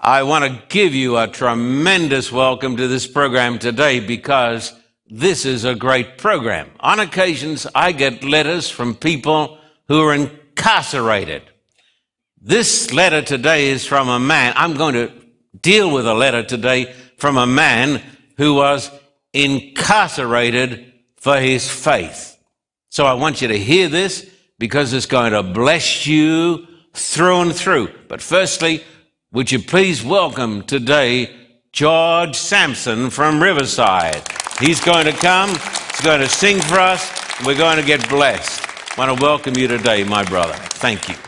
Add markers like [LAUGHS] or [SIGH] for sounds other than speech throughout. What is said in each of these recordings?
I want to give you a tremendous welcome to this program today because this is a great program. On occasions, I get letters from people who are incarcerated. This letter today is from a man. I'm going to deal with a letter today from a man who was incarcerated for his faith. So I want you to hear this because it's going to bless you through and through. But firstly, would you please welcome today George Sampson from Riverside? He's going to come, he's going to sing for us, we're going to get blessed. I want to welcome you today, my brother. Thank you.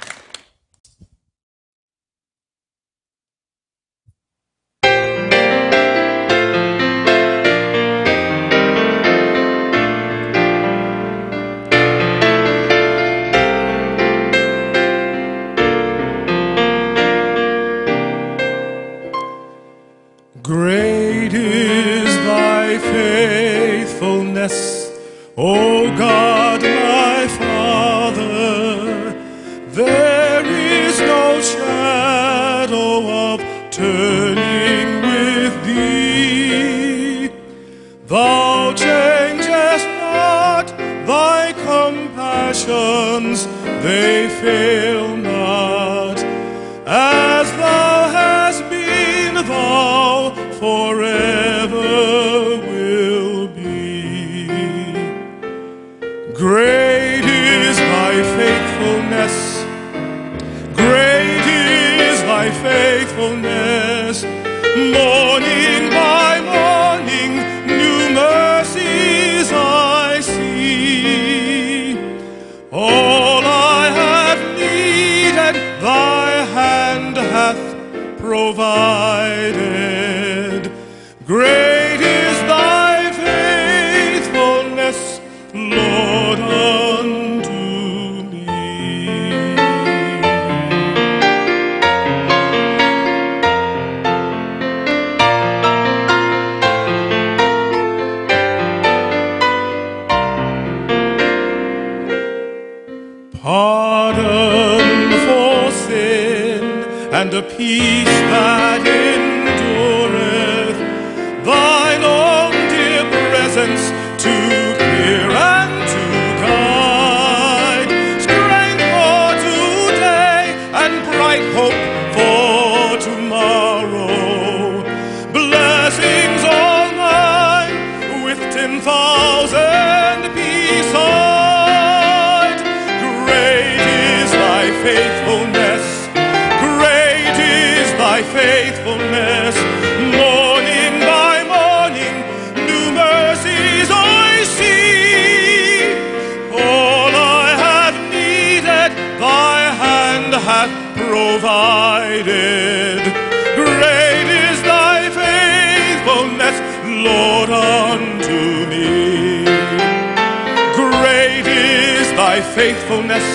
Fail provided. Faithfulness.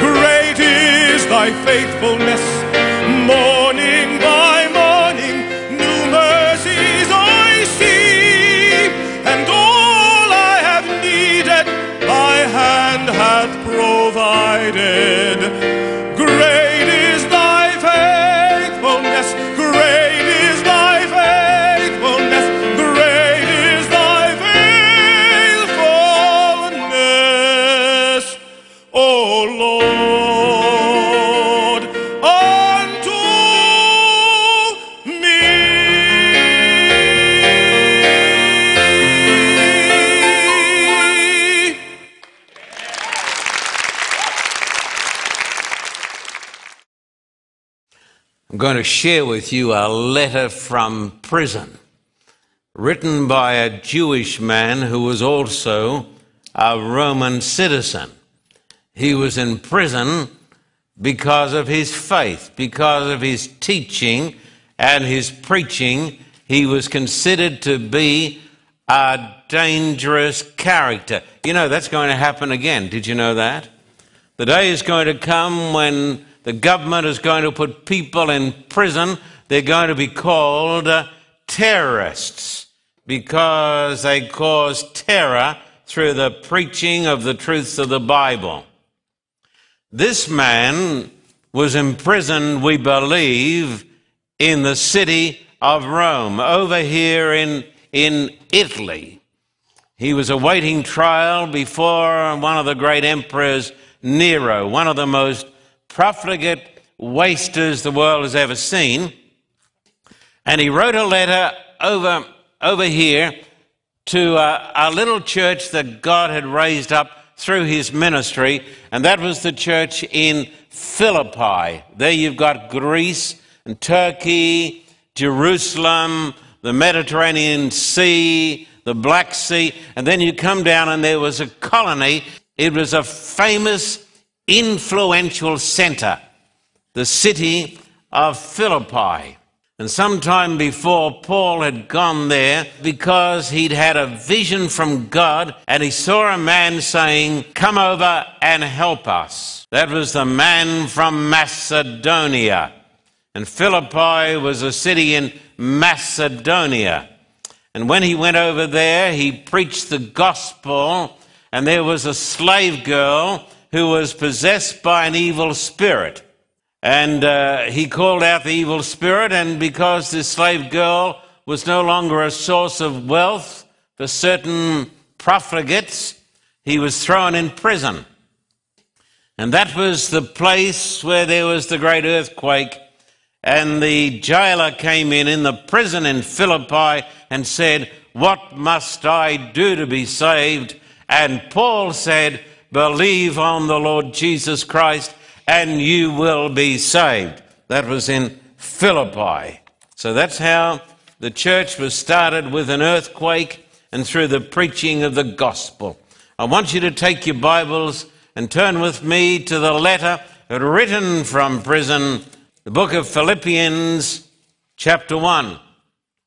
Great is thy faithfulness. Morning by morning, new mercies I see. And all I have needed, thy hand hath provided. Share with you a letter from prison written by a Jewish man who was also a Roman citizen. He was in prison because of his faith, because of his teaching and his preaching. He was considered to be a dangerous character. You know, that's going to happen again. Did you know that? The day is going to come when the government is going to put people in prison. They're going to be called uh, terrorists because they cause terror through the preaching of the truths of the Bible. This man was imprisoned, we believe, in the city of Rome, over here in, in Italy. He was awaiting trial before one of the great emperors, Nero, one of the most profligate wasters the world has ever seen. And he wrote a letter over, over here to uh, a, a little church that God had raised up through his ministry, and that was the church in Philippi. There you've got Greece and Turkey, Jerusalem, the Mediterranean Sea, the Black Sea, and then you come down and there was a colony. It was a famous, influential center, the city of Philippi. And sometime before, Paul had gone there because he'd had a vision from God and he saw a man saying, Come over and help us. That was the man from Macedonia. And Philippi was a city in Macedonia. And when he went over there, he preached the gospel, and there was a slave girl who was possessed by an evil spirit. And uh, he called out the evil spirit, and because this slave girl was no longer a source of wealth for certain profligates, he was thrown in prison. And that was the place where there was the great earthquake. And the jailer came in in the prison in Philippi and said, What must I do to be saved? And Paul said, Believe on the Lord Jesus Christ and you will be saved. That was in Philippi. So that's how the church was started with an earthquake and through the preaching of the gospel. I want you to take your Bibles and turn with me to the letter written from prison, the book of Philippians, chapter 1.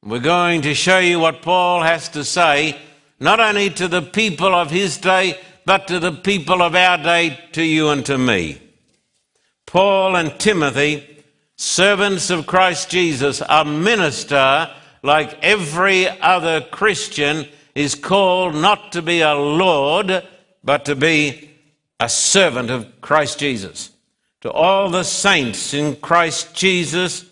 We're going to show you what Paul has to say, not only to the people of his day, but to the people of our day, to you and to me. Paul and Timothy, servants of Christ Jesus, a minister like every other Christian is called not to be a Lord, but to be a servant of Christ Jesus. To all the saints in Christ Jesus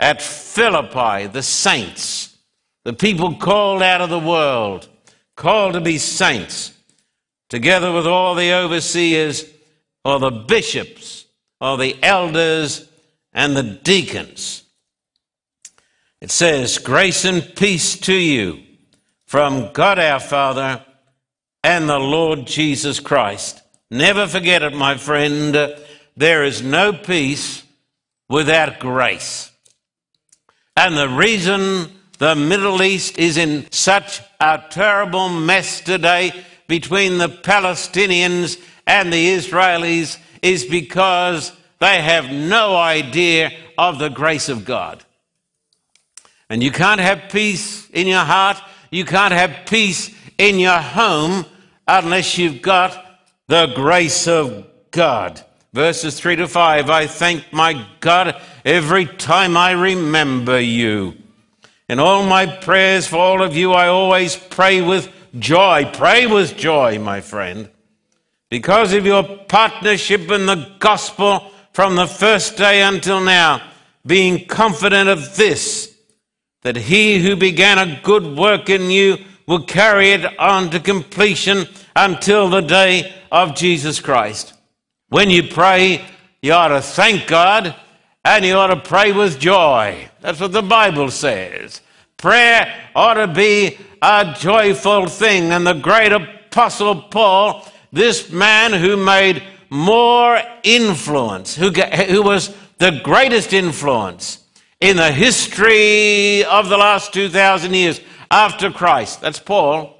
at Philippi, the saints, the people called out of the world, called to be saints, together with all the overseers or the bishops or the elders and the deacons. It says, Grace and peace to you from God our Father and the Lord Jesus Christ. Never forget it, my friend. There is no peace without grace. And the reason the Middle East is in such a terrible mess today between the Palestinians and the Israelis is because they have no idea of the grace of God. And you can't have peace in your heart, you can't have peace in your home unless you've got the grace of God. Verses 3 to 5 I thank my God every time I remember you. In all my prayers for all of you, I always pray with joy. Pray with joy, my friend because of your partnership in the gospel from the first day until now, being confident of this, that he who began a good work in you will carry it on to completion until the day of Jesus Christ. When you pray, you ought to thank God and you ought to pray with joy. That's what the Bible says. Prayer ought to be a joyful thing. And the great apostle Paul this man who made more influence, who, who was the greatest influence in the history of the last 2,000 years after Christ. That's Paul.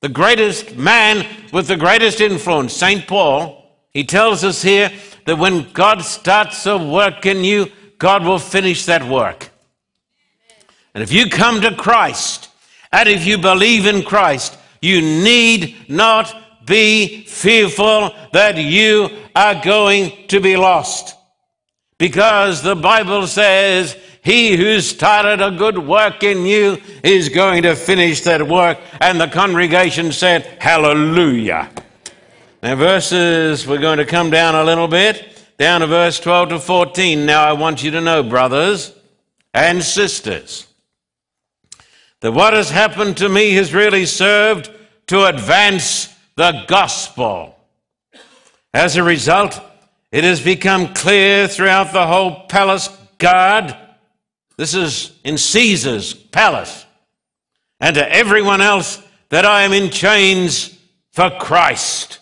The greatest man with the greatest influence, St. Paul. He tells us here that when God starts a work in you, God will finish that work. And if you come to Christ, and if you believe in Christ, you need not be fearful that you are going to be lost. Because the Bible says, He who started a good work in you is going to finish that work. And the congregation said, Hallelujah. Now, verses, we're going to come down a little bit, down to verse 12 to 14. Now, I want you to know, brothers, and sisters that what has happened to me has really served to advance the gospel. As a result, it has become clear throughout the whole palace guard. This is in Caesar's palace. And to everyone else that I am in chains for Christ.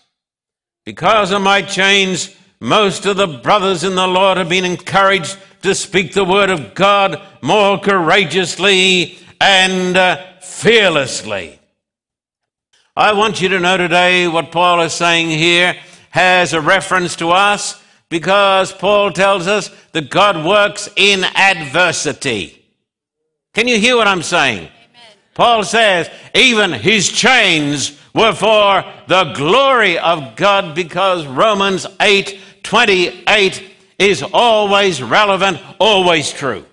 Because of my chains, most of the brothers in the Lord have been encouraged to speak the word of God more courageously and uh, fearlessly. I want you to know today what Paul is saying here has a reference to us because Paul tells us that God works in adversity. Can you hear what I'm saying? Amen. Paul says even his chains were for the glory of God because Romans 8 28 is always relevant, always true.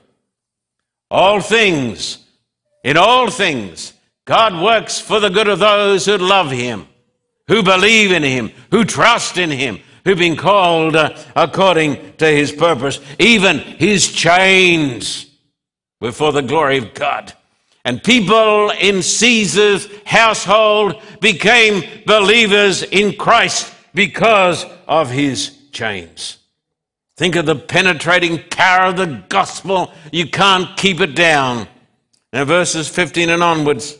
All things in all things, God works for the good of those who love Him, who believe in Him, who trust in Him, who've been called uh, according to His purpose. Even His chains were for the glory of God. And people in Caesar's household became believers in Christ because of his chains. Think of the penetrating power of the gospel. You can't keep it down. Now, verses 15 and onwards.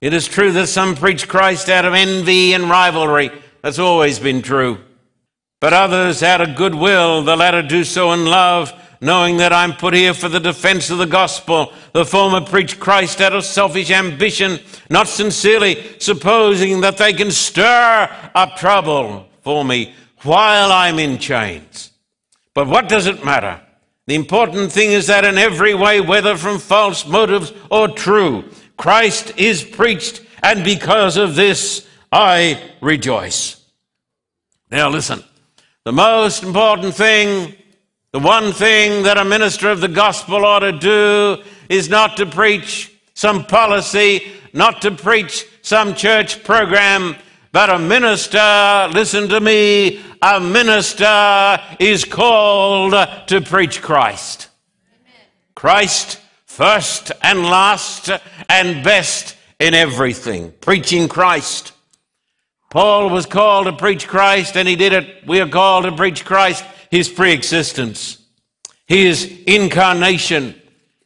It is true that some preach Christ out of envy and rivalry. That's always been true. But others out of goodwill, the latter do so in love, knowing that I'm put here for the defense of the gospel. The former preach Christ out of selfish ambition, not sincerely, supposing that they can stir up trouble for me while I'm in chains. But what does it matter? The important thing is that in every way, whether from false motives or true, Christ is preached, and because of this, I rejoice. Now, listen. The most important thing, the one thing that a minister of the gospel ought to do is not to preach some policy, not to preach some church program, but a minister, listen to me, a minister is called to preach Christ. Christ first and last and best in everything. Preaching Christ. Paul was called to preach Christ and he did it. We are called to preach Christ, his pre-existence, his incarnation,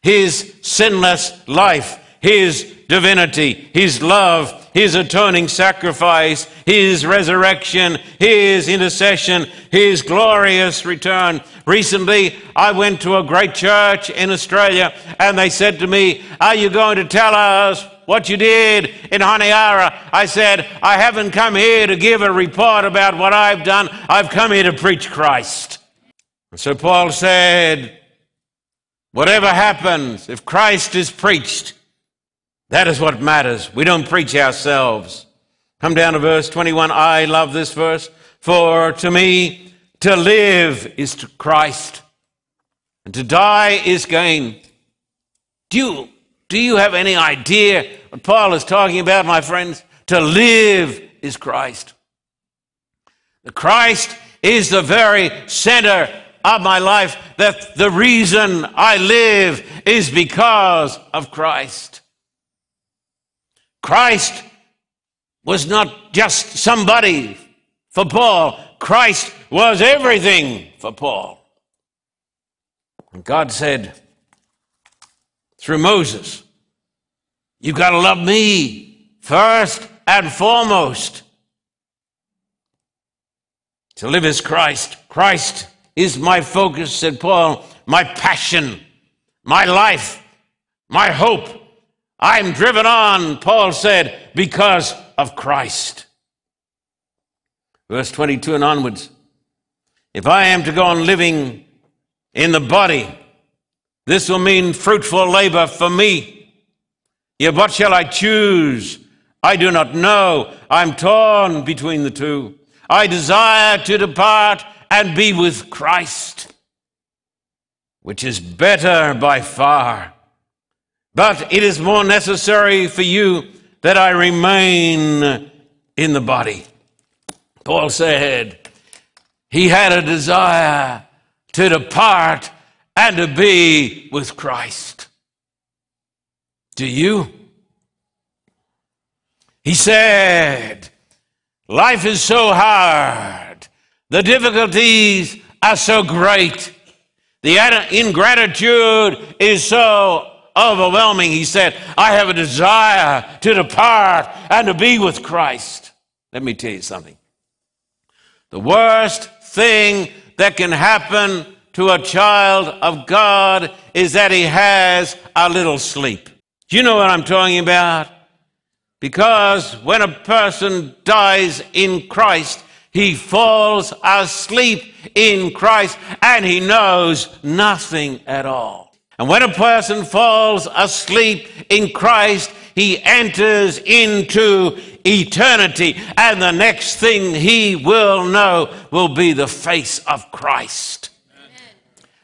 his sinless life, his divinity, his love, his atoning sacrifice, his resurrection, his intercession, his glorious return. Recently, I went to a great church in Australia and they said to me, Are you going to tell us what you did in Honiara? I said, I haven't come here to give a report about what I've done. I've come here to preach Christ. And so Paul said, Whatever happens, if Christ is preached, that is what matters. We don't preach ourselves. Come down to verse 21. I love this verse. For to me, to live is to Christ, and to die is gain. Do you, do you have any idea what Paul is talking about, my friends? To live is Christ. The Christ is the very center of my life, that the reason I live is because of Christ. Christ was not just somebody for Paul, Christ was everything for Paul. And God said through Moses, You've got to love me first and foremost. To live as Christ. Christ is my focus, said Paul, my passion, my life, my hope. I'm driven on, Paul said, because of Christ. Verse 22 and onwards. If I am to go on living in the body, this will mean fruitful labor for me. Yet what shall I choose? I do not know. I'm torn between the two. I desire to depart and be with Christ, which is better by far. But it is more necessary for you that I remain in the body. Paul said he had a desire to depart and to be with Christ. Do you? He said, Life is so hard. The difficulties are so great. The ingratitude is so overwhelming. He said, I have a desire to depart and to be with Christ. Let me tell you something. The worst thing that can happen to a child of God is that he has a little sleep. Do you know what I'm talking about? Because when a person dies in Christ, he falls asleep in Christ and he knows nothing at all. And when a person falls asleep in Christ, he enters into eternity, and the next thing he will know will be the face of Christ.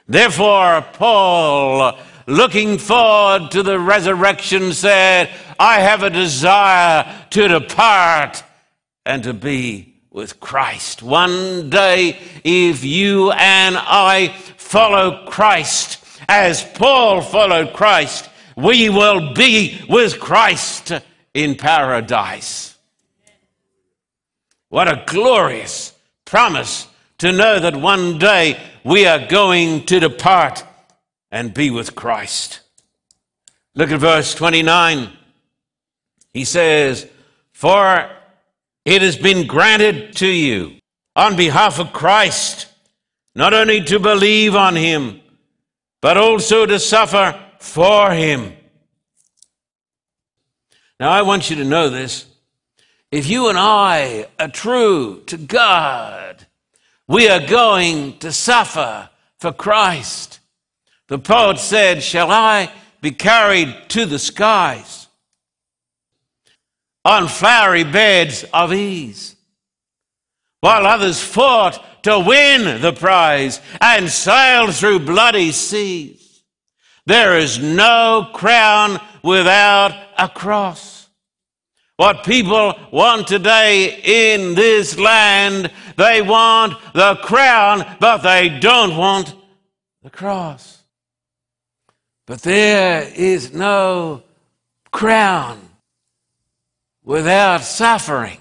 Therefore, Paul, looking forward to the resurrection, said, I have a desire to depart and to be with Christ. One day, if you and I follow Christ as Paul followed Christ, we will be with Christ in paradise. What a glorious promise to know that one day we are going to depart and be with Christ. Look at verse 29. He says, For it has been granted to you on behalf of Christ not only to believe on him, but also to suffer for him. Now, I want you to know this. If you and I are true to God, we are going to suffer for Christ. The poet said, Shall I be carried to the skies on flowery beds of ease? While others fought to win the prize and sailed through bloody seas. There is no crown without a cross. What people want today in this land, they want the crown, but they don't want the cross. But there is no crown without suffering.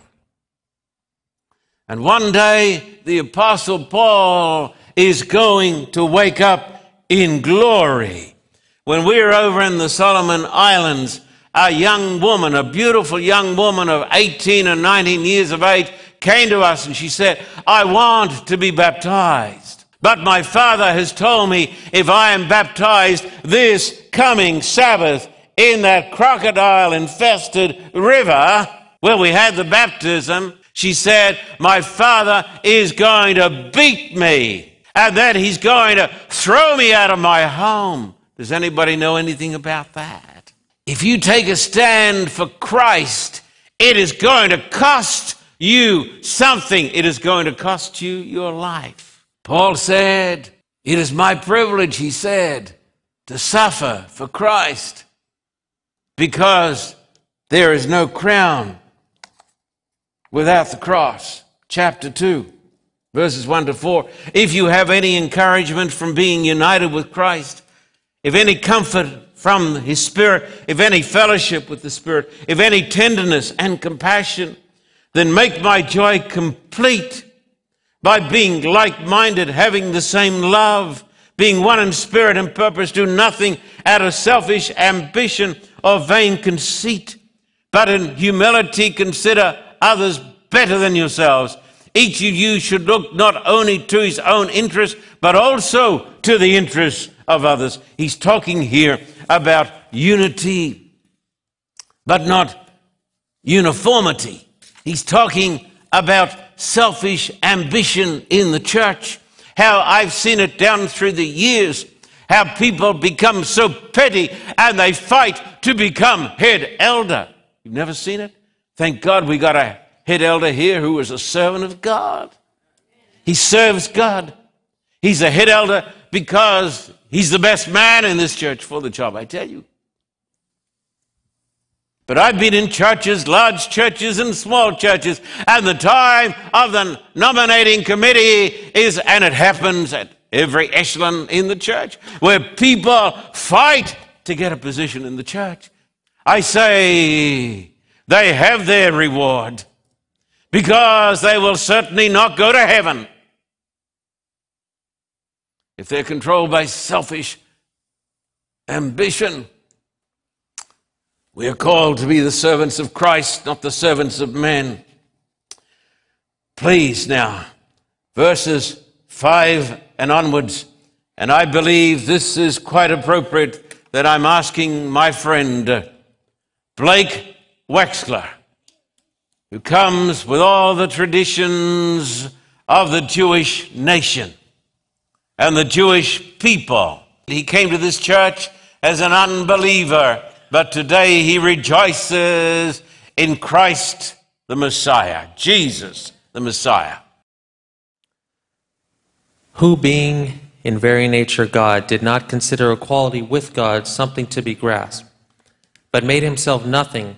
And one day, the Apostle Paul is going to wake up in glory. When we were over in the Solomon Islands, a young woman, a beautiful young woman of 18 or 19 years of age, came to us and she said, I want to be baptized. But my father has told me if I am baptized this coming Sabbath in that crocodile infested river where we had the baptism, she said, My father is going to beat me and then he's going to throw me out of my home. Does anybody know anything about that? If you take a stand for Christ, it is going to cost you something. It is going to cost you your life. Paul said, It is my privilege, he said, to suffer for Christ because there is no crown without the cross. Chapter 2, verses 1 to 4. If you have any encouragement from being united with Christ, if any comfort from his Spirit, if any fellowship with the Spirit, if any tenderness and compassion, then make my joy complete by being like minded, having the same love, being one in spirit and purpose, do nothing out of selfish ambition or vain conceit, but in humility consider others better than yourselves. Each of you should look not only to his own interest, but also to the interests of others. He's talking here about unity, but not uniformity. He's talking about selfish ambition in the church. How I've seen it down through the years. How people become so petty and they fight to become head elder. You've never seen it? Thank God we got a head elder here who is a servant of God. He serves God. He's a head elder because he's the best man in this church for the job, I tell you. But I've been in churches, large churches and small churches, and the time of the nominating committee is, and it happens at every echelon in the church, where people fight to get a position in the church. I say they have their reward because they will certainly not go to heaven if they're controlled by selfish ambition. We are called to be the servants of Christ, not the servants of men. Please now, verses 5 and onwards, and I believe this is quite appropriate that I'm asking my friend uh, Blake Wexler, who comes with all the traditions of the Jewish nation and the Jewish people. He came to this church as an unbeliever, but today he rejoices in Christ the Messiah, Jesus the Messiah. Who, being in very nature God, did not consider equality with God something to be grasped, but made himself nothing,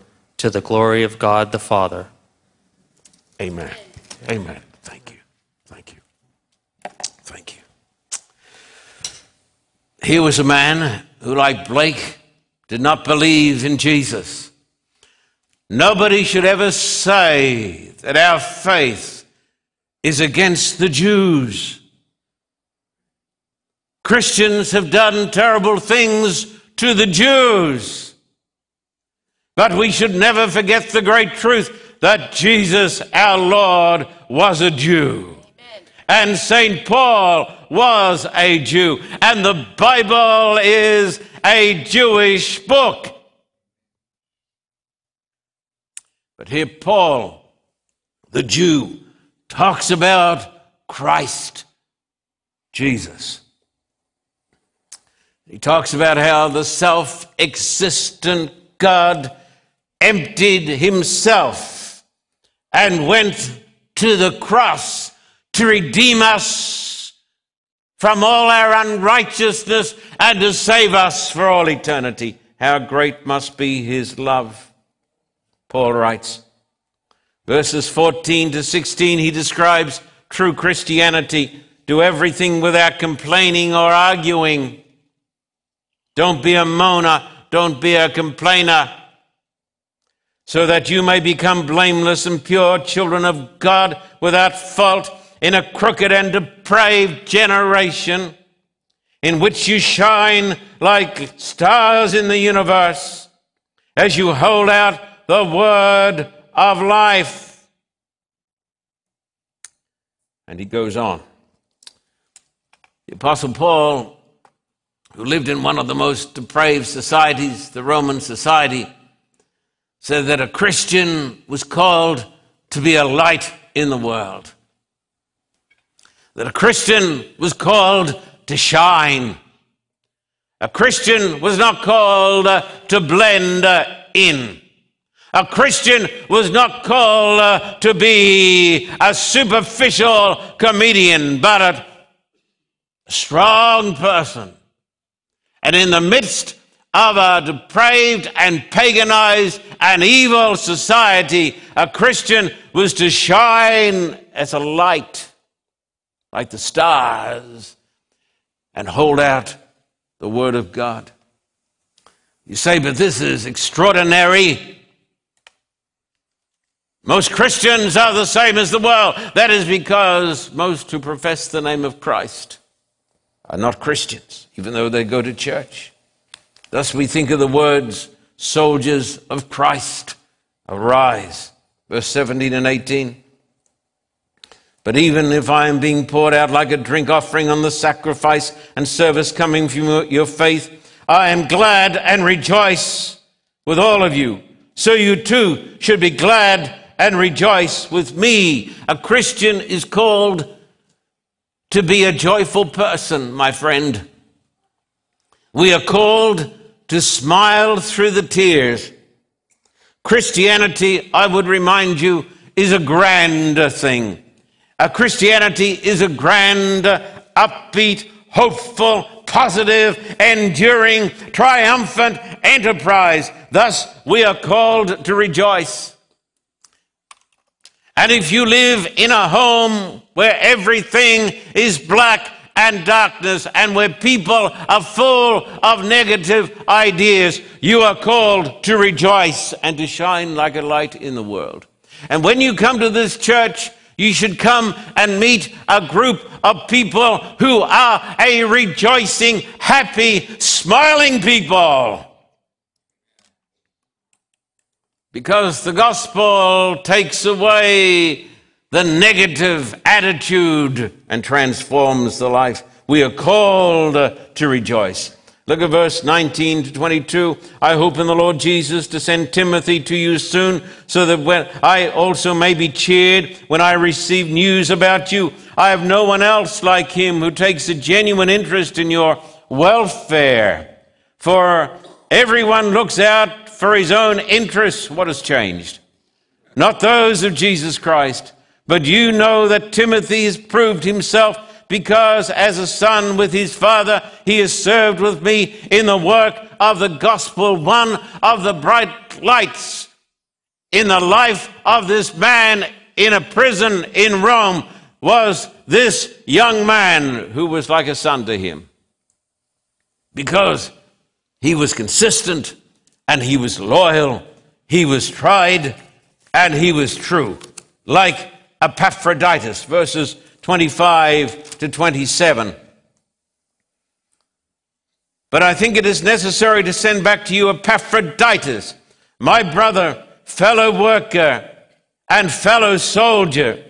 to the glory of God the Father. Amen. Amen. Thank you. Thank you. Thank you. Here was a man who, like Blake, did not believe in Jesus. Nobody should ever say that our faith is against the Jews. Christians have done terrible things to the Jews. But we should never forget the great truth that Jesus, our Lord, was a Jew. And St. Paul was a Jew. And the Bible is a Jewish book. But here, Paul, the Jew, talks about Christ, Jesus. He talks about how the self existent God emptied himself and went to the cross to redeem us from all our unrighteousness and to save us for all eternity. How great must be his love, Paul writes. Verses 14 to 16, he describes true Christianity. Do everything without complaining or arguing don't be a moaner. Don't be a complainer. So that you may become blameless and pure children of God without fault in a crooked and depraved generation in which you shine like stars in the universe as you hold out the word of life. And he goes on. The Apostle Paul who lived in one of the most depraved societies, the Roman society, said that a Christian was called to be a light in the world. That a Christian was called to shine. A Christian was not called uh, to blend uh, in. A Christian was not called uh, to be a superficial comedian, but a strong person and in the midst of a depraved and paganized and evil society, a Christian was to shine as a light, like the stars, and hold out the Word of God. You say, but this is extraordinary. Most Christians are the same as the world. That is because most who profess the name of Christ are not Christians, even though they go to church. Thus we think of the words, soldiers of Christ, arise. Verse 17 and 18. But even if I am being poured out like a drink offering on the sacrifice and service coming from your faith, I am glad and rejoice with all of you. So you too should be glad and rejoice with me. A Christian is called to be a joyful person, my friend. We are called to smile through the tears. Christianity, I would remind you, is a grand thing. A Christianity is a grand, upbeat, hopeful, positive, enduring, triumphant enterprise. Thus, we are called to rejoice. And if you live in a home where everything is black and darkness and where people are full of negative ideas, you are called to rejoice and to shine like a light in the world. And when you come to this church, you should come and meet a group of people who are a rejoicing, happy, smiling people. Because the gospel takes away the negative attitude and transforms the life. We are called to rejoice. Look at verse 19 to 22. I hope in the Lord Jesus to send Timothy to you soon, so that when I also may be cheered when I receive news about you. I have no one else like him who takes a genuine interest in your welfare. For everyone looks out for his own interests. What has changed? Not those of Jesus Christ. But you know that Timothy has proved himself because as a son with his father, he has served with me in the work of the gospel, one of the bright lights in the life of this man in a prison in Rome was this young man who was like a son to him. Because he was consistent and he was loyal, he was tried, and he was true. Like Epaphroditus, verses 25 to 27. But I think it is necessary to send back to you Epaphroditus, my brother, fellow worker, and fellow soldier,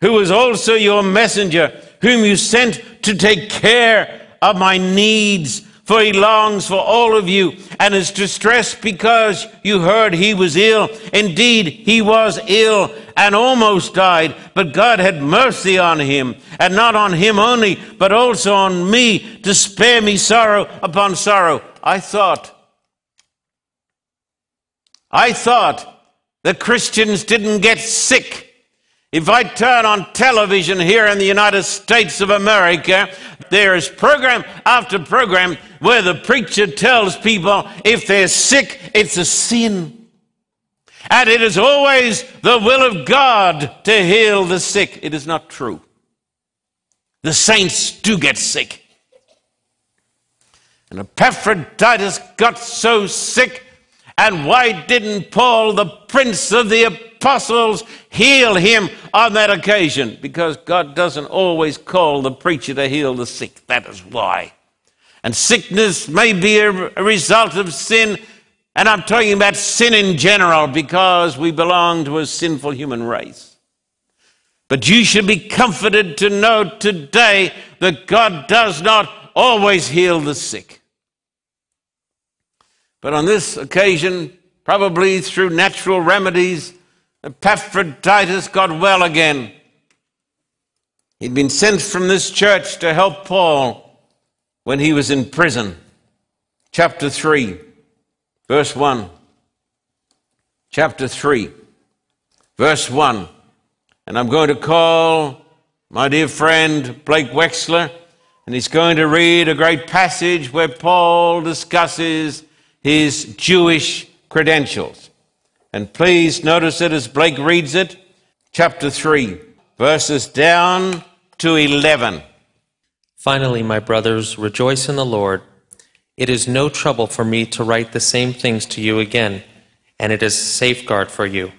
who was also your messenger, whom you sent to take care of my needs for he longs for all of you and is distressed because you heard he was ill. Indeed, he was ill and almost died, but God had mercy on him, and not on him only, but also on me to spare me sorrow upon sorrow. I thought, I thought that Christians didn't get sick if I turn on television here in the United States of America, there is program after program where the preacher tells people if they're sick, it's a sin. And it is always the will of God to heal the sick. It is not true. The saints do get sick. And Epaphroditus got so sick, and why didn't Paul, the prince of the apostles heal him on that occasion because God doesn't always call the preacher to heal the sick. That is why. And sickness may be a, result of sin, and I'm talking about sin in general because we belong to a sinful human race. But you should be comforted to know today that God does not always heal the sick. But on this occasion, probably through natural remedies, Epaphroditus got well again. He'd been sent from this church to help Paul when he was in prison. Chapter 3, verse 1. Chapter 3, verse 1. And I'm going to call my dear friend Blake Wexler, and he's going to read a great passage where Paul discusses his Jewish credentials. And please notice it as Blake reads it, chapter 3, verses down to 11. Finally, my brothers, rejoice in the Lord. It is no trouble for me to write the same things to you again, and it is a safeguard for you.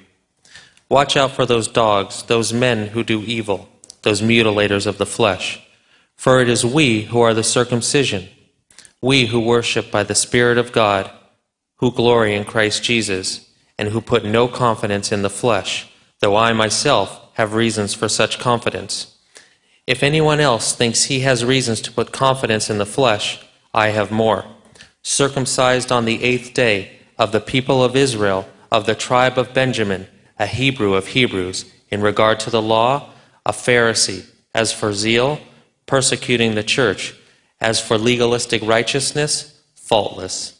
Watch out for those dogs, those men who do evil, those mutilators of the flesh. For it is we who are the circumcision, we who worship by the Spirit of God, who glory in Christ Jesus and who put no confidence in the flesh, though I myself have reasons for such confidence. If anyone else thinks he has reasons to put confidence in the flesh, I have more. Circumcised on the eighth day of the people of Israel, of the tribe of Benjamin, a Hebrew of Hebrews, in regard to the law, a Pharisee, as for zeal, persecuting the church. As for legalistic righteousness, faultless.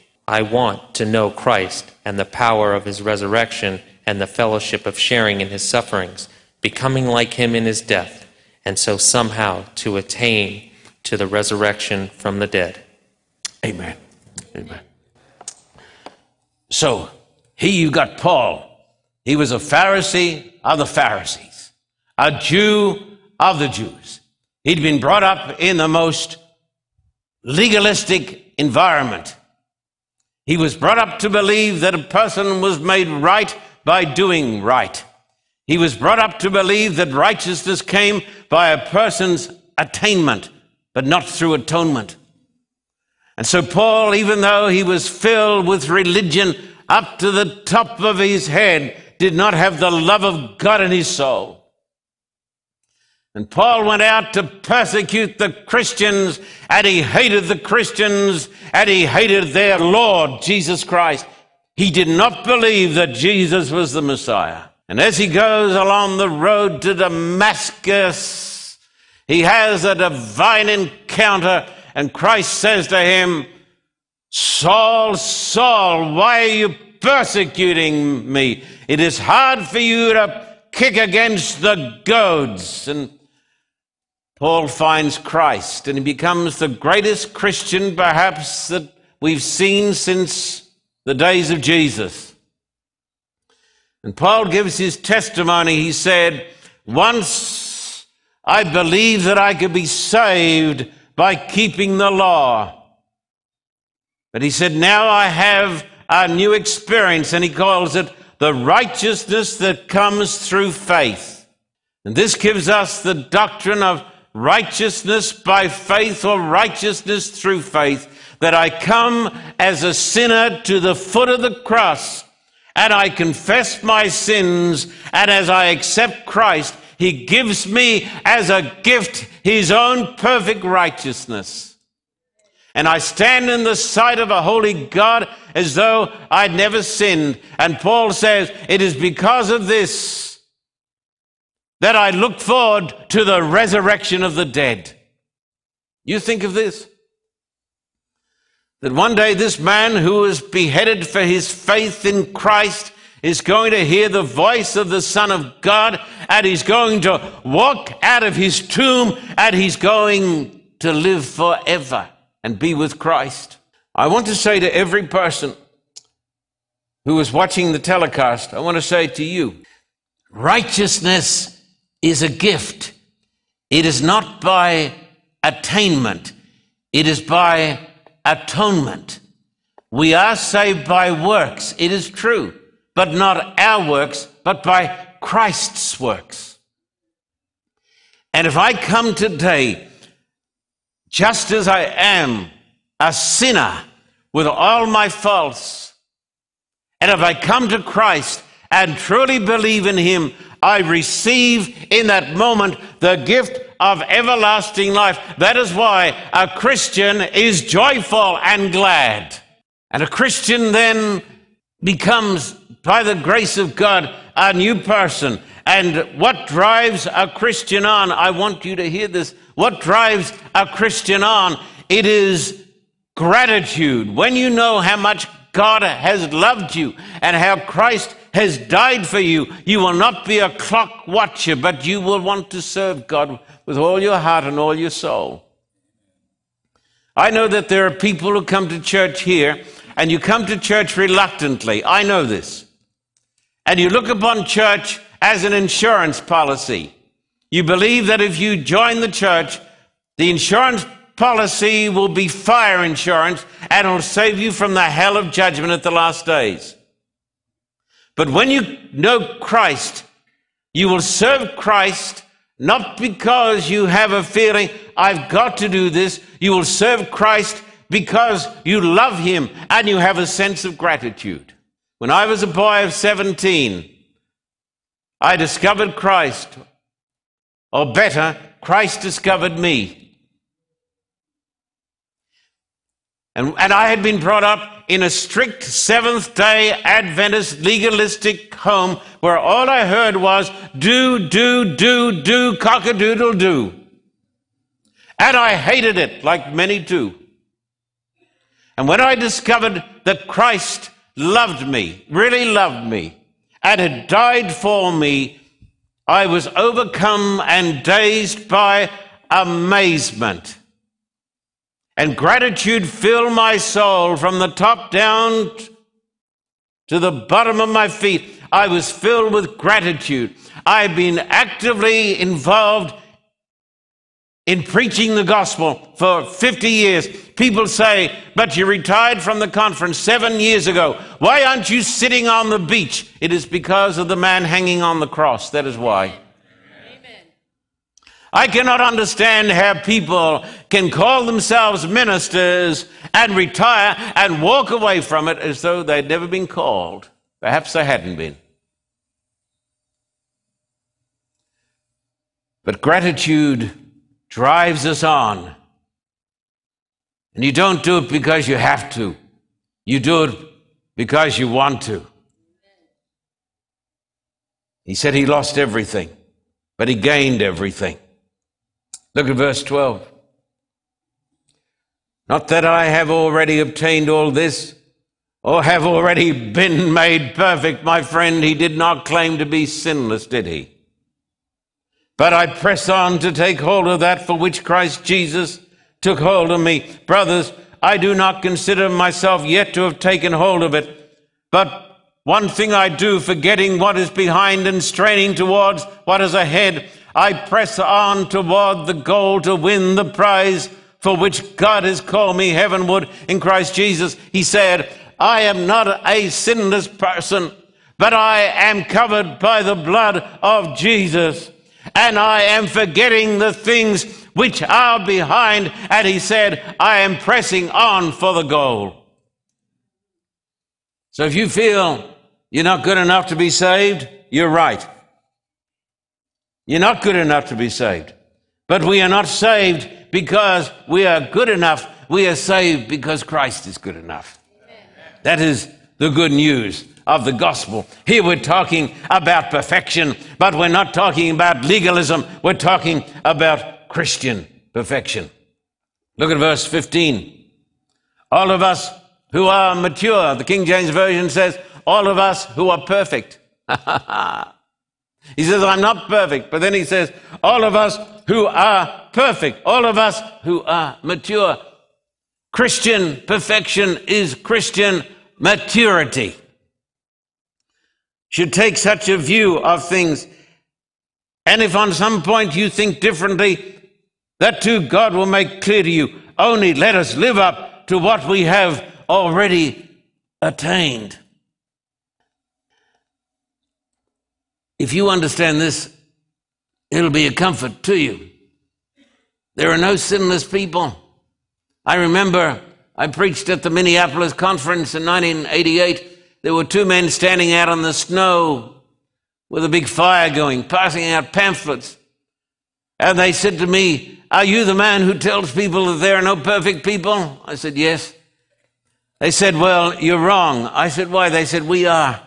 I want to know Christ and the power of his resurrection and the fellowship of sharing in his sufferings, becoming like him in his death, and so somehow to attain to the resurrection from the dead. Amen. Amen. So, here you got Paul. He was a Pharisee of the Pharisees, a Jew of the Jews. He'd been brought up in the most legalistic environment. He was brought up to believe that a person was made right by doing right. He was brought up to believe that righteousness came by a person's attainment, but not through atonement. And so, Paul, even though he was filled with religion up to the top of his head, did not have the love of God in his soul. And Paul went out to persecute the Christians, and he hated the Christians, and he hated their Lord, Jesus Christ. He did not believe that Jesus was the Messiah. And as he goes along the road to Damascus, he has a divine encounter, and Christ says to him, Saul, Saul, why are you persecuting me? It is hard for you to kick against the goads. And Paul finds Christ and he becomes the greatest Christian perhaps that we've seen since the days of Jesus. And Paul gives his testimony. He said, Once I believed that I could be saved by keeping the law. But he said, Now I have a new experience, and he calls it the righteousness that comes through faith. And this gives us the doctrine of righteousness by faith or righteousness through faith, that I come as a sinner to the foot of the cross and I confess my sins, and as I accept Christ, He gives me as a gift His own perfect righteousness. And I stand in the sight of a holy God as though I'd never sinned. And Paul says, It is because of this that I look forward to the resurrection of the dead. You think of this? That one day this man who was beheaded for his faith in Christ is going to hear the voice of the Son of God and he's going to walk out of his tomb and he's going to live forever and be with Christ. I want to say to every person who is watching the telecast, I want to say to you, righteousness is a gift. It is not by attainment, it is by atonement. We are saved by works, it is true, but not our works, but by Christ's works. And if I come today just as I am, a sinner with all my faults, and if I come to Christ and truly believe in Him, I receive in that moment the gift of everlasting life. That is why a Christian is joyful and glad. And a Christian then becomes, by the grace of God, a new person. And what drives a Christian on, I want you to hear this. What drives a Christian on? It is gratitude. When you know how much God has loved you and how Christ has died for you. You will not be a clock watcher, but you will want to serve God with all your heart and all your soul. I know that there are people who come to church here, and you come to church reluctantly. I know this. And you look upon church as an insurance policy. You believe that if you join the church, the insurance policy will be fire insurance and it'll save you from the hell of judgment at the last days. But when you know Christ, you will serve Christ not because you have a feeling, I've got to do this. You will serve Christ because you love Him and you have a sense of gratitude. When I was a boy of 17, I discovered Christ, or better, Christ discovered me. And, and I had been brought up in a strict Seventh day Adventist legalistic home where all I heard was do, do, do, do, cock a doodle do. And I hated it like many do. And when I discovered that Christ loved me, really loved me, and had died for me, I was overcome and dazed by amazement. And gratitude filled my soul from the top down to the bottom of my feet. I was filled with gratitude. I've been actively involved in preaching the gospel for 50 years. People say, but you retired from the conference seven years ago. Why aren't you sitting on the beach? It is because of the man hanging on the cross. That is why. I cannot understand how people can call themselves ministers and retire and walk away from it as though they'd never been called. Perhaps they hadn't been. But gratitude drives us on. And you don't do it because you have to, you do it because you want to. He said he lost everything, but he gained everything. Look at verse 12. Not that I have already obtained all this or have already been made perfect, my friend. He did not claim to be sinless, did he? But I press on to take hold of that for which Christ Jesus took hold of me. Brothers, I do not consider myself yet to have taken hold of it, but one thing I do, forgetting what is behind and straining towards what is ahead, I press on toward the goal to win the prize for which God has called me heavenward in Christ Jesus. He said, I am not a sinless person, but I am covered by the blood of Jesus. And I am forgetting the things which are behind. And he said, I am pressing on for the goal. So if you feel you're not good enough to be saved, you're right. You're not good enough to be saved. But we are not saved because we are good enough. We are saved because Christ is good enough. That is the good news of the gospel. Here we're talking about perfection, but we're not talking about legalism. We're talking about Christian perfection. Look at verse 15. All of us who are mature, the King James Version says, all of us who are perfect. [LAUGHS] He says, I'm not perfect. But then he says, all of us who are perfect, all of us who are mature. Christian perfection is Christian maturity. Should take such a view of things. And if on some point you think differently, that too God will make clear to you. Only let us live up to what we have already attained. If you understand this, it'll be a comfort to you. There are no sinless people. I remember I preached at the Minneapolis conference in 1988. There were two men standing out on the snow with a big fire going, passing out pamphlets. And they said to me, Are you the man who tells people that there are no perfect people? I said, Yes. They said, Well, you're wrong. I said, Why? They said, We are.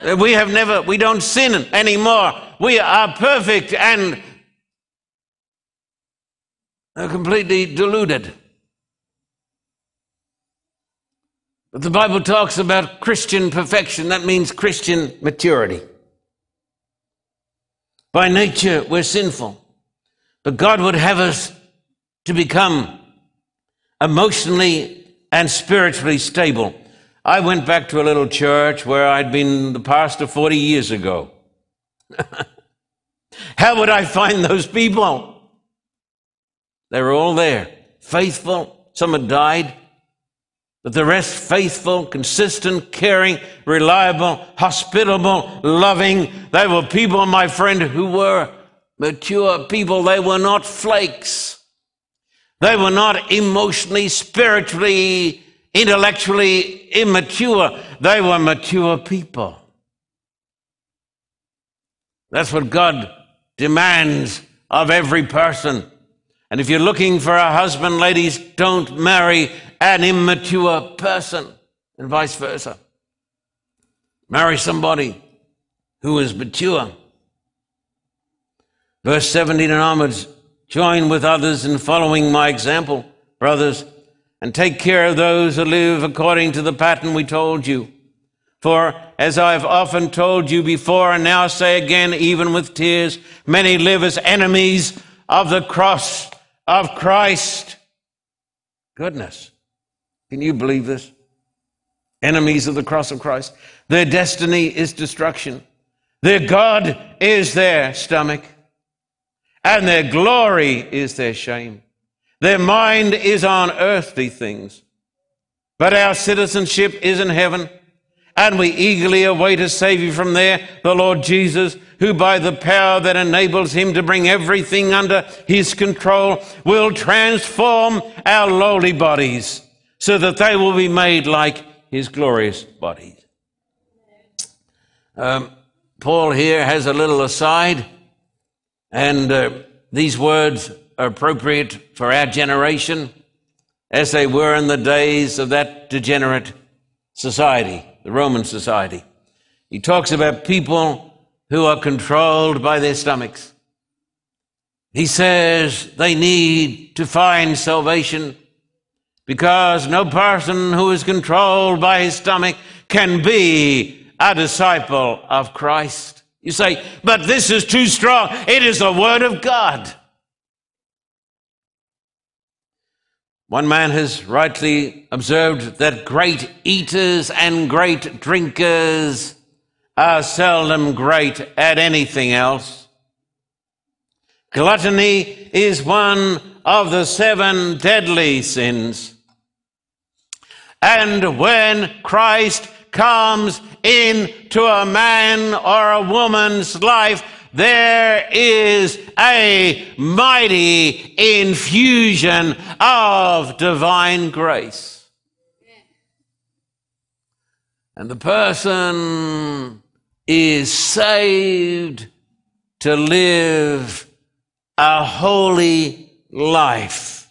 We have never, we don't sin anymore. We are perfect and are completely deluded. But the Bible talks about Christian perfection. That means Christian maturity. By nature, we're sinful. But God would have us to become emotionally and spiritually stable. I went back to a little church where I'd been the pastor 40 years ago. [LAUGHS] How would I find those people? They were all there, faithful. Some had died, but the rest faithful, consistent, caring, reliable, hospitable, loving. They were people, my friend, who were mature people. They were not flakes. They were not emotionally, spiritually, intellectually immature. They were mature people. That's what God demands of every person. And if you're looking for a husband, ladies, don't marry an immature person, and vice versa. Marry somebody who is mature. Verse 17 and onwards join with others in following my example, brothers, and take care of those who live according to the pattern we told you. For as I've often told you before, and now say again, even with tears, many live as enemies of the cross of Christ. Goodness. Can you believe this? Enemies of the cross of Christ. Their destiny is destruction. Their God is their stomach. And their glory is their shame. Their mind is on earthly things. But our citizenship is in heaven and we eagerly await a Savior from there, the Lord Jesus, who by the power that enables him to bring everything under his control will transform our lowly bodies so that they will be made like his glorious bodies. Um, Paul here has a little aside, and uh, these words appropriate for our generation as they were in the days of that degenerate society the Roman society. He talks about people who are controlled by their stomachs. He says they need to find salvation because no person who is controlled by his stomach can be a disciple of Christ. You say, but this is too strong. It is the Word of God. One man has rightly observed that great eaters and great drinkers are seldom great at anything else. Gluttony is one of the seven deadly sins. And when Christ comes into a man or a woman's life, there is a mighty infusion of divine grace. And the person is saved to live a holy life.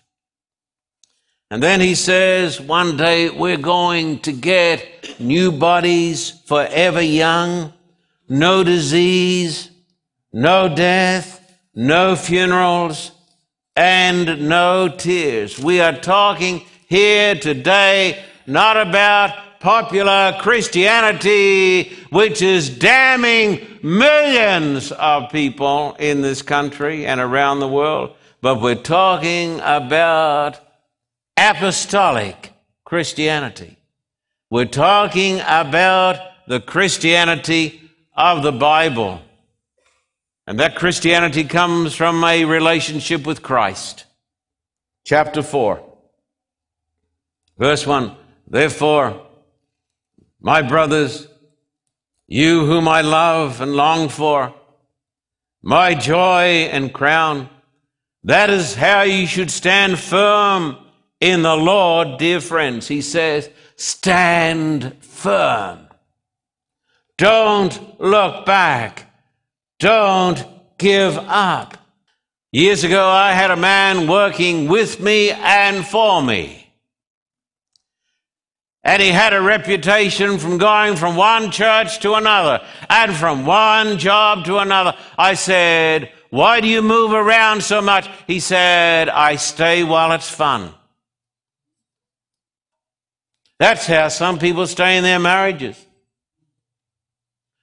And then he says, one day we're going to get new bodies forever young, no disease, no death, no funerals, and no tears. We are talking here today not about popular Christianity, which is damning millions of people in this country and around the world, but we're talking about apostolic Christianity. We're talking about the Christianity of the Bible. And that Christianity comes from a relationship with Christ. Chapter 4, verse 1. Therefore, my brothers, you whom I love and long for, my joy and crown, that is how you should stand firm in the Lord, dear friends. He says, stand firm. Don't look back. Don't give up. Years ago, I had a man working with me and for me. And he had a reputation from going from one church to another and from one job to another. I said, Why do you move around so much? He said, I stay while it's fun. That's how some people stay in their marriages.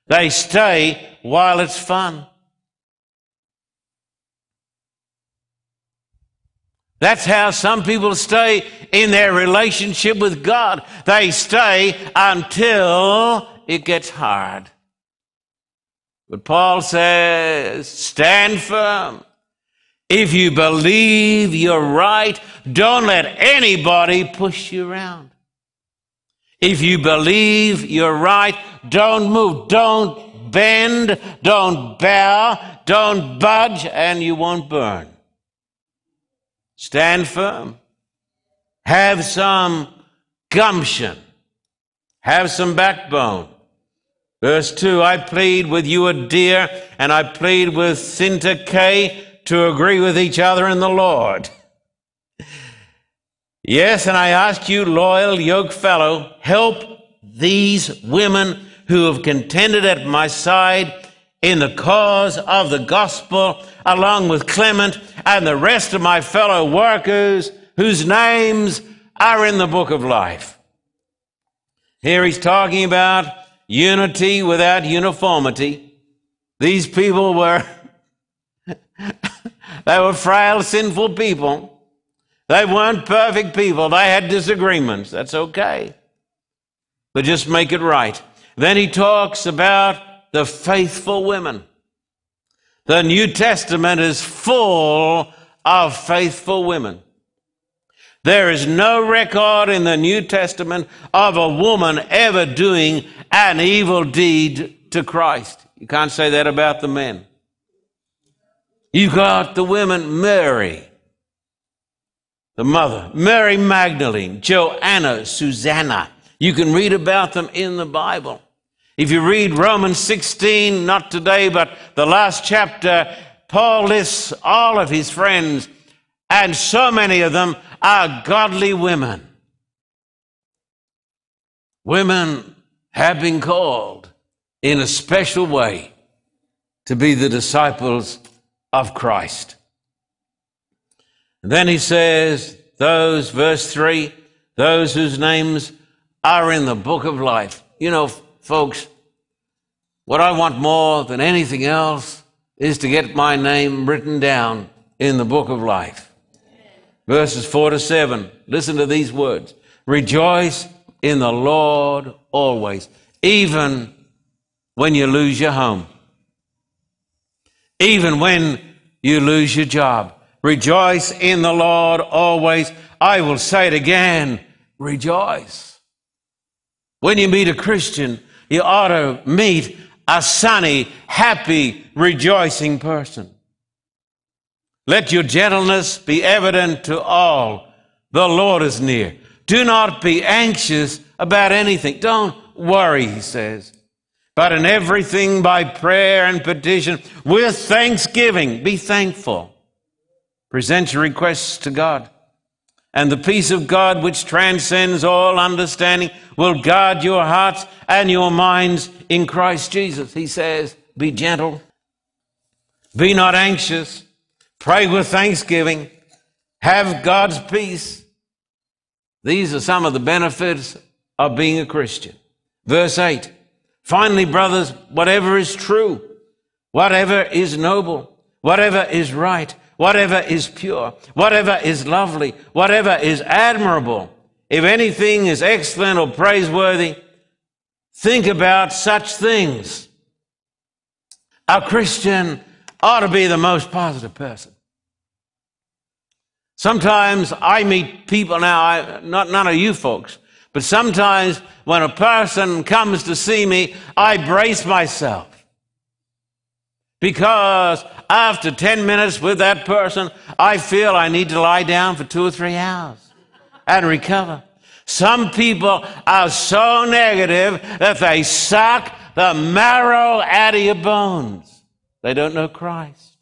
They stay while it's fun. That's how some people stay in their relationship with God. They stay until it gets hard. But Paul says, stand firm. If you believe you're right, don't let anybody push you around. If you believe you're right, don't move. Don't Bend, don't bow, don't budge, and you won't burn. Stand firm. Have some gumption. Have some backbone. Verse 2 I plead with Euodia, and I plead with Syntyche to agree with each other in the Lord. Yes, and I ask you, loyal yoke fellow, help these women who have contended at my side in the cause of the gospel, along with Clement and the rest of my fellow workers whose names are in the book of life. Here he's talking about unity without uniformity. These people were, [LAUGHS] they were frail, sinful people. They weren't perfect people. They had disagreements. That's okay. But just make it right. Then he talks about the faithful women. The New Testament is full of faithful women. There is no record in the New Testament of a woman ever doing an evil deed to Christ. You can't say that about the men. You got the women, Mary, the mother, Mary Magdalene, Joanna, Susanna. You can read about them in the Bible. If you read Romans 16, not today, but the last chapter, Paul lists all of his friends, and so many of them are godly women. Women have been called in a special way to be the disciples of Christ. And then he says, those, verse 3, those whose names are in the book of life. You know, folks, what I want more than anything else is to get my name written down in the book of life. Verses 4 to 7. Listen to these words. Rejoice in the Lord always, even when you lose your home, even when you lose your job. Rejoice in the Lord always. I will say it again. Rejoice. When you meet a Christian, you ought to meet a sunny, happy, rejoicing person. Let your gentleness be evident to all. The Lord is near. Do not be anxious about anything. Don't worry, he says. But in everything by prayer and petition, with thanksgiving, be thankful. Present your requests to God. And the peace of God, which transcends all understanding, will guard your hearts and your minds in Christ Jesus. He says, Be gentle, be not anxious, pray with thanksgiving, have God's peace. These are some of the benefits of being a Christian. Verse 8 Finally, brothers, whatever is true, whatever is noble, whatever is right, whatever is pure, whatever is lovely, whatever is admirable, if anything is excellent or praiseworthy, think about such things. A Christian ought to be the most positive person. Sometimes I meet people now, I, not none of you folks, but sometimes when a person comes to see me, I brace myself. Because after 10 minutes with that person, I feel I need to lie down for two or three hours and recover. Some people are so negative that they suck the marrow out of your bones. They don't know Christ.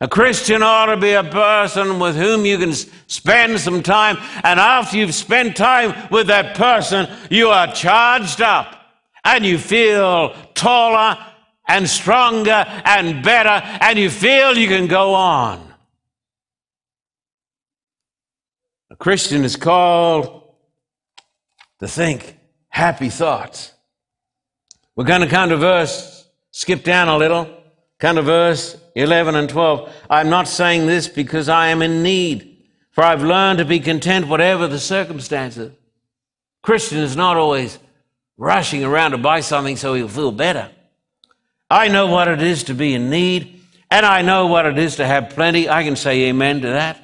A Christian ought to be a person with whom you can spend some time, and after you've spent time with that person, you are charged up and you feel taller and stronger and better, and you feel you can go on. A Christian is called to think happy thoughts. We're going to come to verse, skip down a little, come to verse 11 and 12. I'm not saying this because I am in need, for I've learned to be content whatever the circumstances. Christian is not always rushing around to buy something so he'll feel better. I know what it is to be in need, and I know what it is to have plenty. I can say amen to that.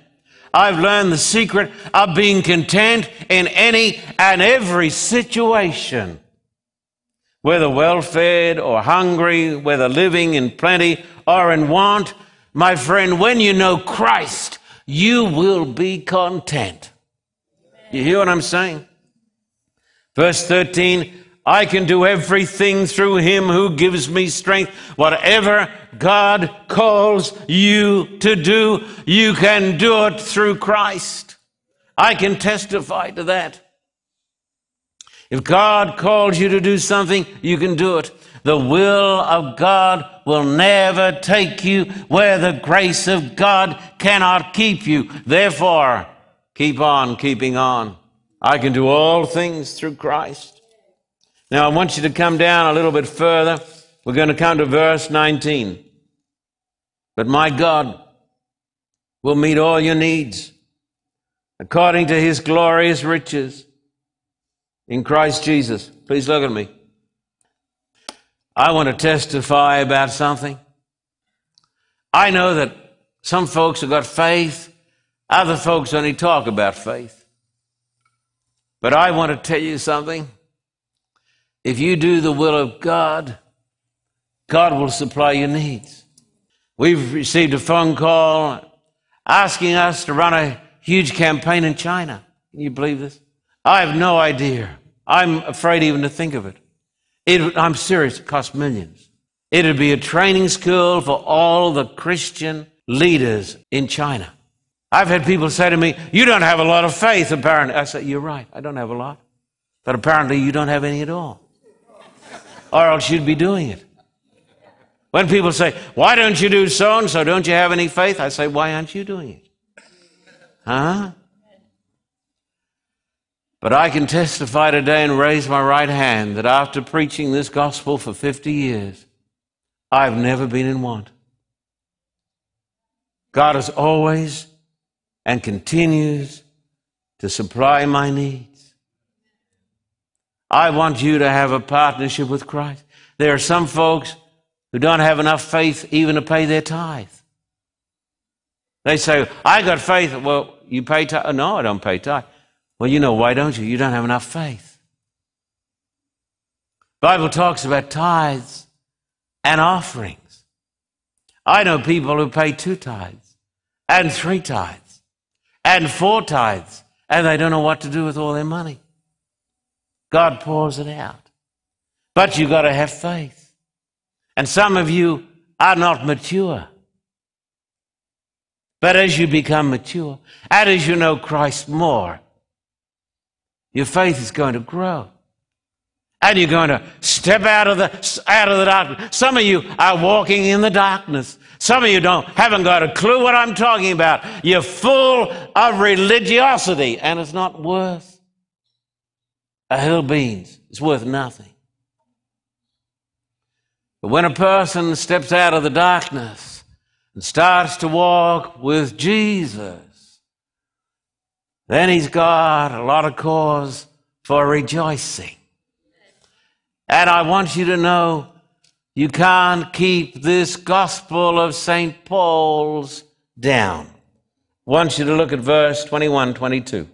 I've learned the secret of being content in any and every situation. whether well fed or hungry, whether living in plenty or in want. My friend, when you know Christ, you will be content. You hear what I'm saying? Verse 13, I can do everything through him who gives me strength. Whatever God calls you to do, you can do it through Christ. I can testify to that. If God calls you to do something, you can do it. The will of God will never take you where the grace of God cannot keep you. Therefore, keep on keeping on. I can do all things through Christ. Now, I want you to come down a little bit further. We're going to come to verse 19. But my God will meet all your needs according to his glorious riches in Christ Jesus. Please look at me. I want to testify about something. I know that some folks have got faith, other folks only talk about faith. But I want to tell you something. If you do the will of God, God will supply your needs. We've received a phone call asking us to run a huge campaign in China. Can you believe this? I have no idea. I'm afraid even to think of it. it I'm serious, it costs millions. It'd be a training school for all the Christian leaders in China. I've had people say to me, You don't have a lot of faith, apparently. I say, You're right, I don't have a lot. But apparently, you don't have any at all. Or else you'd be doing it. When people say, Why don't you do so and so? Don't you have any faith? I say, Why aren't you doing it? Huh? But I can testify today and raise my right hand that after preaching this gospel for 50 years, I've never been in want. God has always and continues to supply my needs. I want you to have a partnership with Christ. There are some folks who don't have enough faith even to pay their tithe. They say, I got faith. Well, you pay tithe? No, I don't pay tithe. Well, you know, why don't you? You don't have enough faith. Bible talks about tithes and offerings. I know people who pay two tithes and three tithes and four tithes, and they don't know what to do with all their money. God pours it out. But you've got to have faith. And some of you are not mature. But as you become mature, and as you know Christ more, your faith is going to grow. And you're going to step out of the, out of the darkness. Some of you are walking in the darkness. Some of you don't, haven't got a clue what I'm talking about. You're full of religiosity and it's not worth a hill beans. It's worth nothing. But when a person steps out of the darkness and starts to walk with Jesus, then he's got a lot of cause for rejoicing. And I want you to know you can't keep this gospel of St. Paul's down. I want you to look at verse 21 22.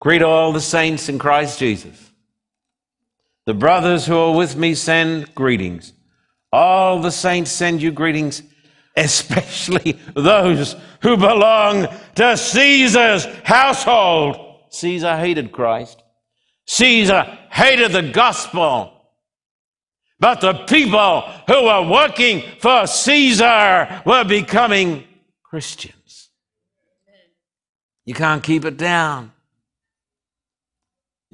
Greet all the saints in Christ Jesus. The brothers who are with me send greetings. All the saints send you greetings [LAUGHS] especially those who belong to Caesar's household. Caesar hated Christ. Caesar hated the gospel. But the people who were working for Caesar were becoming Christians. You can't keep it down.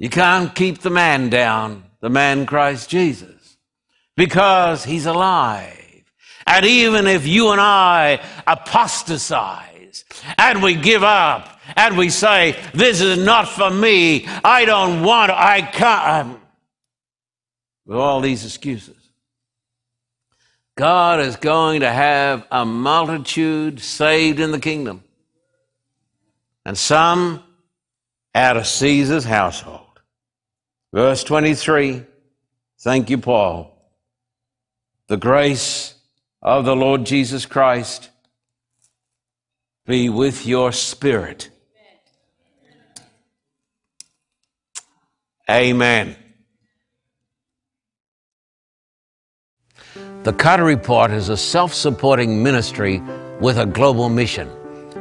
You can't keep the man down, the man Christ Jesus, because he's alive. And even if you and I apostatize and we give up and we say, This is not for me, I don't want, I can't, um, with all these excuses, God is going to have a multitude saved in the kingdom. And some out of Caesar's household. Verse 23. Thank you, Paul. The grace of the Lord Jesus Christ be with your spirit. Amen. The Carter Report is a self supporting ministry with a global mission.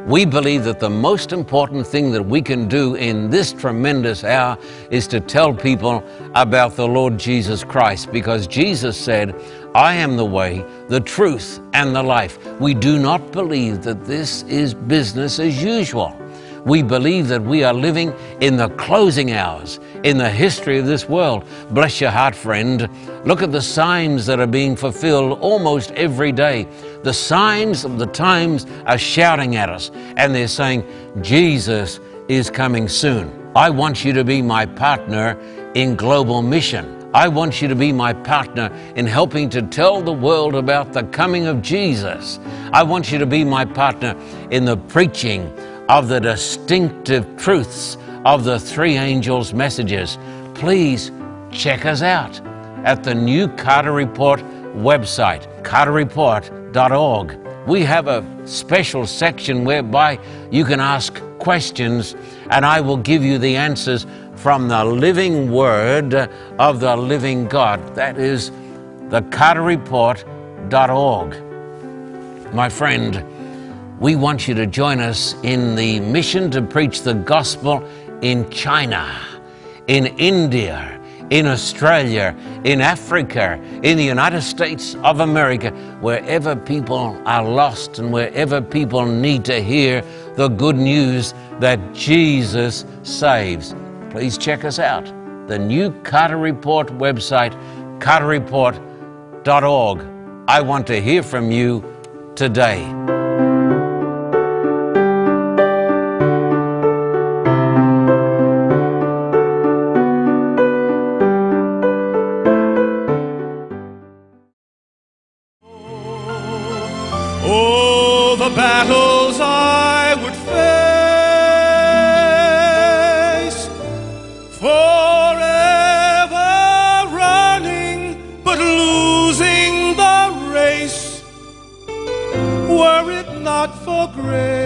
We believe that the most important thing that we can do in this tremendous hour is to tell people about the Lord Jesus Christ because Jesus said, I am the way, the truth, and the life. We do not believe that this is business as usual. We believe that we are living in the closing hours in the history of this world. Bless your heart, friend. Look at the signs that are being fulfilled almost every day. The signs of the times are shouting at us, and they're saying, Jesus is coming soon. I want you to be my partner in global mission. I want you to be my partner in helping to tell the world about the coming of Jesus. I want you to be my partner in the preaching of the distinctive truths of the three angels' messages. Please check us out at the new Carter Report website, carterreport.org. We have a special section whereby you can ask questions and I will give you the answers from the living word of the living God. That is the carterreport.org. My friend, we want you to join us in the mission to preach the gospel in China, in India, in Australia, in Africa, in the United States of America, wherever people are lost and wherever people need to hear the good news that Jesus saves. Please check us out. The new Carter Report website, carterreport.org. I want to hear from you today. Battles I would face, forever running, but losing the race, were it not for grace.